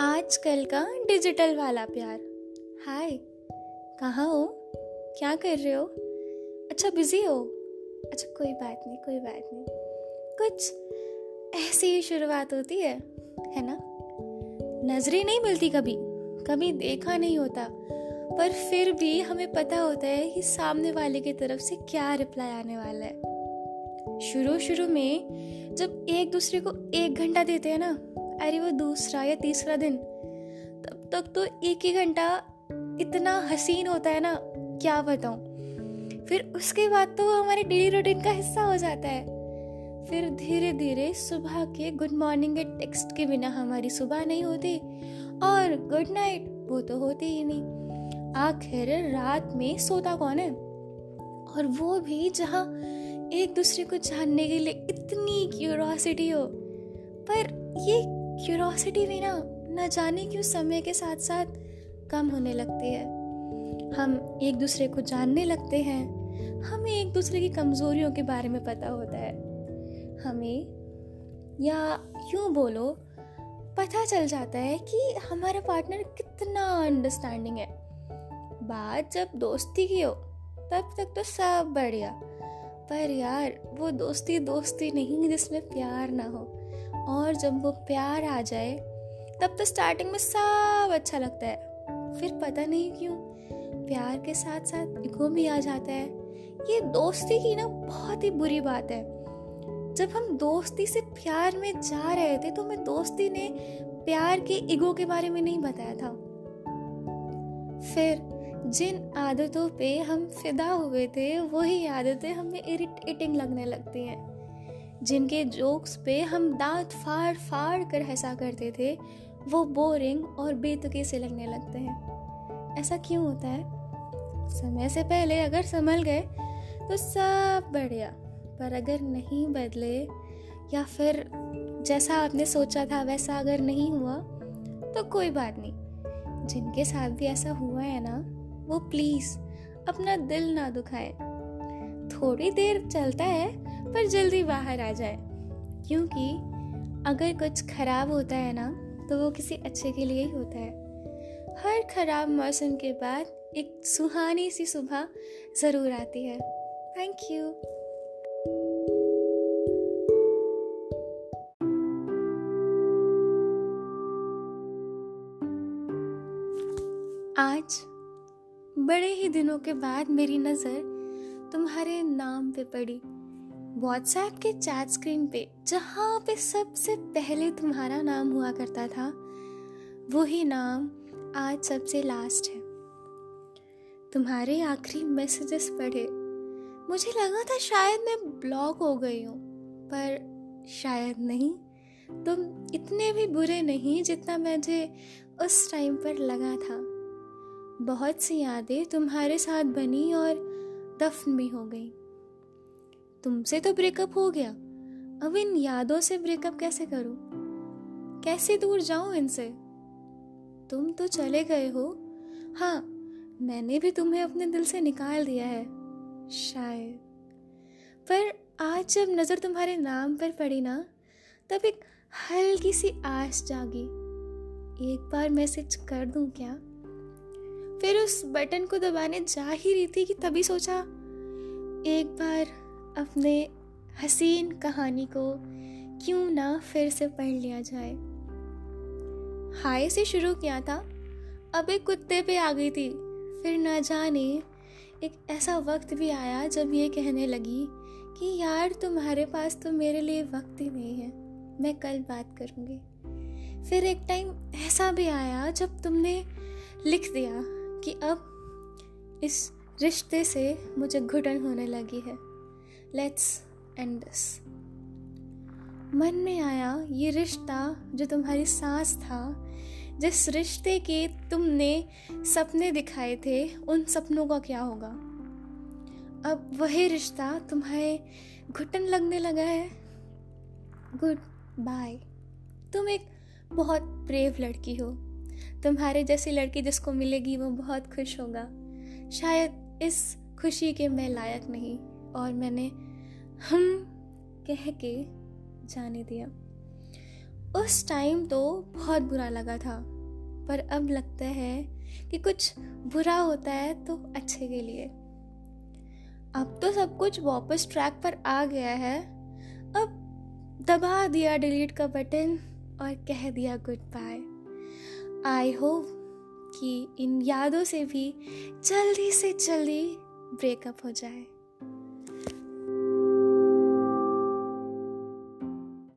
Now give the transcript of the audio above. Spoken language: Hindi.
आजकल का डिजिटल वाला प्यार। हाय, कहाँ हो? क्या कर रहे हो? अच्छा बिज़ी हो? अच्छा कोई बात नहीं, कोई बात नहीं। कुछ ऐसी ही शुरुआत होती है है ना? नज़रें नहीं मिलती कभी कभी देखा नहीं होता। पर फिर भी हमें पता होता है कि सामने वाले की तरफ़ से क्या रिप्लाई आने वाला है। शुरू शुरू में जब एक दूसरे को एक घंटा देते हैं ना अरे वो दूसरा या तीसरा दिन। तब तक तो एक ही घंटा इतना हसीन होता है ना, क्या बताऊँ। फिर उसके बाद तो वो हमारे डेली रूटीन का हिस्सा हो जाता है। फिर धीरे धीरे सुबह के गुड मॉर्निंग के टेक्स्ट के बिना हमारी सुबह नहीं होती और गुड नाइट वो तो होती ही नहीं। आखिर रात में सोता कौन है? और वो भी जहाँ एक दूसरे को जानने के लिए इतनी क्यूरोसिटी हो। पर ये क्यूरोसिटी भी ना न जाने क्यों समय के साथ साथ कम होने लगती है। हम एक दूसरे को जानने लगते हैं। हमें एक दूसरे की कमज़ोरियों के बारे में पता होता है। हमें या यूँ बोलो, पता चल जाता है कि हमारा पार्टनर कितना अंडरस्टैंडिंग है। बात जब दोस्ती की हो, तब तक तो सब बढ़िया। पर यार, वो दोस्ती दोस्ती नहीं जिसमें प्यार ना हो। और जब वो प्यार आ जाए, तब तो स्टार्टिंग में सब अच्छा लगता है। फिर पता नहीं क्यों, प्यार के साथ साथ इगो भी आ जाता है। ये दोस्ती की ना बहुत ही बुरी बात है। जब हम दोस्ती से प्यार में जा रहे थे तो हमें दोस्ती ने प्यार के इगो के बारे में नहीं बताया था। फिर जिन आदतों पे हम फिदा हुए थे, वही आदतें हमें इरिटेटिंग लगने लगती हैं। जिनके जोक्स पे हम दांत फाड़ फाड़ कर हंसा करते थे, वो बोरिंग और बेतुके से लगने लगते हैं। ऐसा क्यों होता है? समय से पहले अगर संभल गए तो सब बढ़िया। पर अगर नहीं बदले, या फिर जैसा आपने सोचा था वैसा अगर नहीं हुआ तो कोई बात नहीं। जिनके साथ भी ऐसा हुआ है ना, वो प्लीज़ अपना दिल ना दुखाए। थोड़ी देर चलता है पर जल्दी बाहर आ जाए। क्योंकि अगर कुछ खराब होता है ना तो वो किसी अच्छे के लिए ही होता है। हर खराब मौसम के बाद एक सुहानी सी सुबह ज़रूर आती है। थैंक यू आज बड़े ही दिनों के बाद मेरी नज़र तुम्हारे नाम पे पड़ी। व्हाट्सएप के चैट स्क्रीन पे, जहाँ पे सबसे पहले तुम्हारा नाम हुआ करता था, वही नाम आज सबसे लास्ट है। तुम्हारे आखिरी मैसेजेस पढ़े। मुझे लगा था शायद मैं ब्लॉक हो गई हूँ, पर शायद नहीं। तुम इतने भी बुरे नहीं जितना मुझे उस टाइम पर लगा था। बहुत सी यादें तुम्हारे साथ बनी और दफन भी हो गई। तुमसे तो ब्रेकअप हो गया। अब इन यादों से ब्रेकअप कैसे करूँ? कैसे दूर जाऊँ इनसे? तुम तो चले गए हो। हाँ मैंने भी तुम्हें अपने दिल से निकाल दिया है, शायद। पर आज जब नज़र तुम्हारे नाम पर पड़ी ना, तब एक हल्की सी आस जागी। एक बार मैसेज कर दूँ क्या? फिर उस बटन को दबाने जा ही रही थी कि तभी सोचा, एक बार अपने हसीन कहानी को क्यों ना फिर से पढ़ लिया जाए। हाय से शुरू किया था, अब एक कुत्ते पे आ गई थी। फिर ना जाने एक ऐसा वक्त भी आया जब ये कहने लगी कि यार तुम्हारे पास तो मेरे लिए वक्त ही नहीं है, मैं कल बात करूँगी। फिर एक टाइम ऐसा भी आया जब तुमने लिख दिया कि अब इस रिश्ते से मुझे घुटन होने लगी है। लेट्स एंड दिस मन में आया ये रिश्ता जो तुम्हारी सांस था, जिस रिश्ते के तुमने सपने दिखाए थे, उन सपनों का क्या होगा? अब वही रिश्ता तुम्हारे घुटन लगने लगा है। गुड बाय तुम एक बहुत ब्रेव लड़की हो। तुम्हारे जैसी लड़की जिसको मिलेगी वो बहुत खुश होगा। शायद इस खुशी के मैं लायक नहीं। और मैंने हम कह के जाने दिया। उस टाइम तो बहुत बुरा लगा था, पर अब लगता है कि कुछ बुरा होता है तो अच्छे के लिए। अब तो सब कुछ वापस ट्रैक पर आ गया है। अब दबा दिया डिलीट का बटन और कह दिया गुड बाय आई होप कि इन यादों से भी जल्दी से जल्दी ब्रेकअप हो जाए।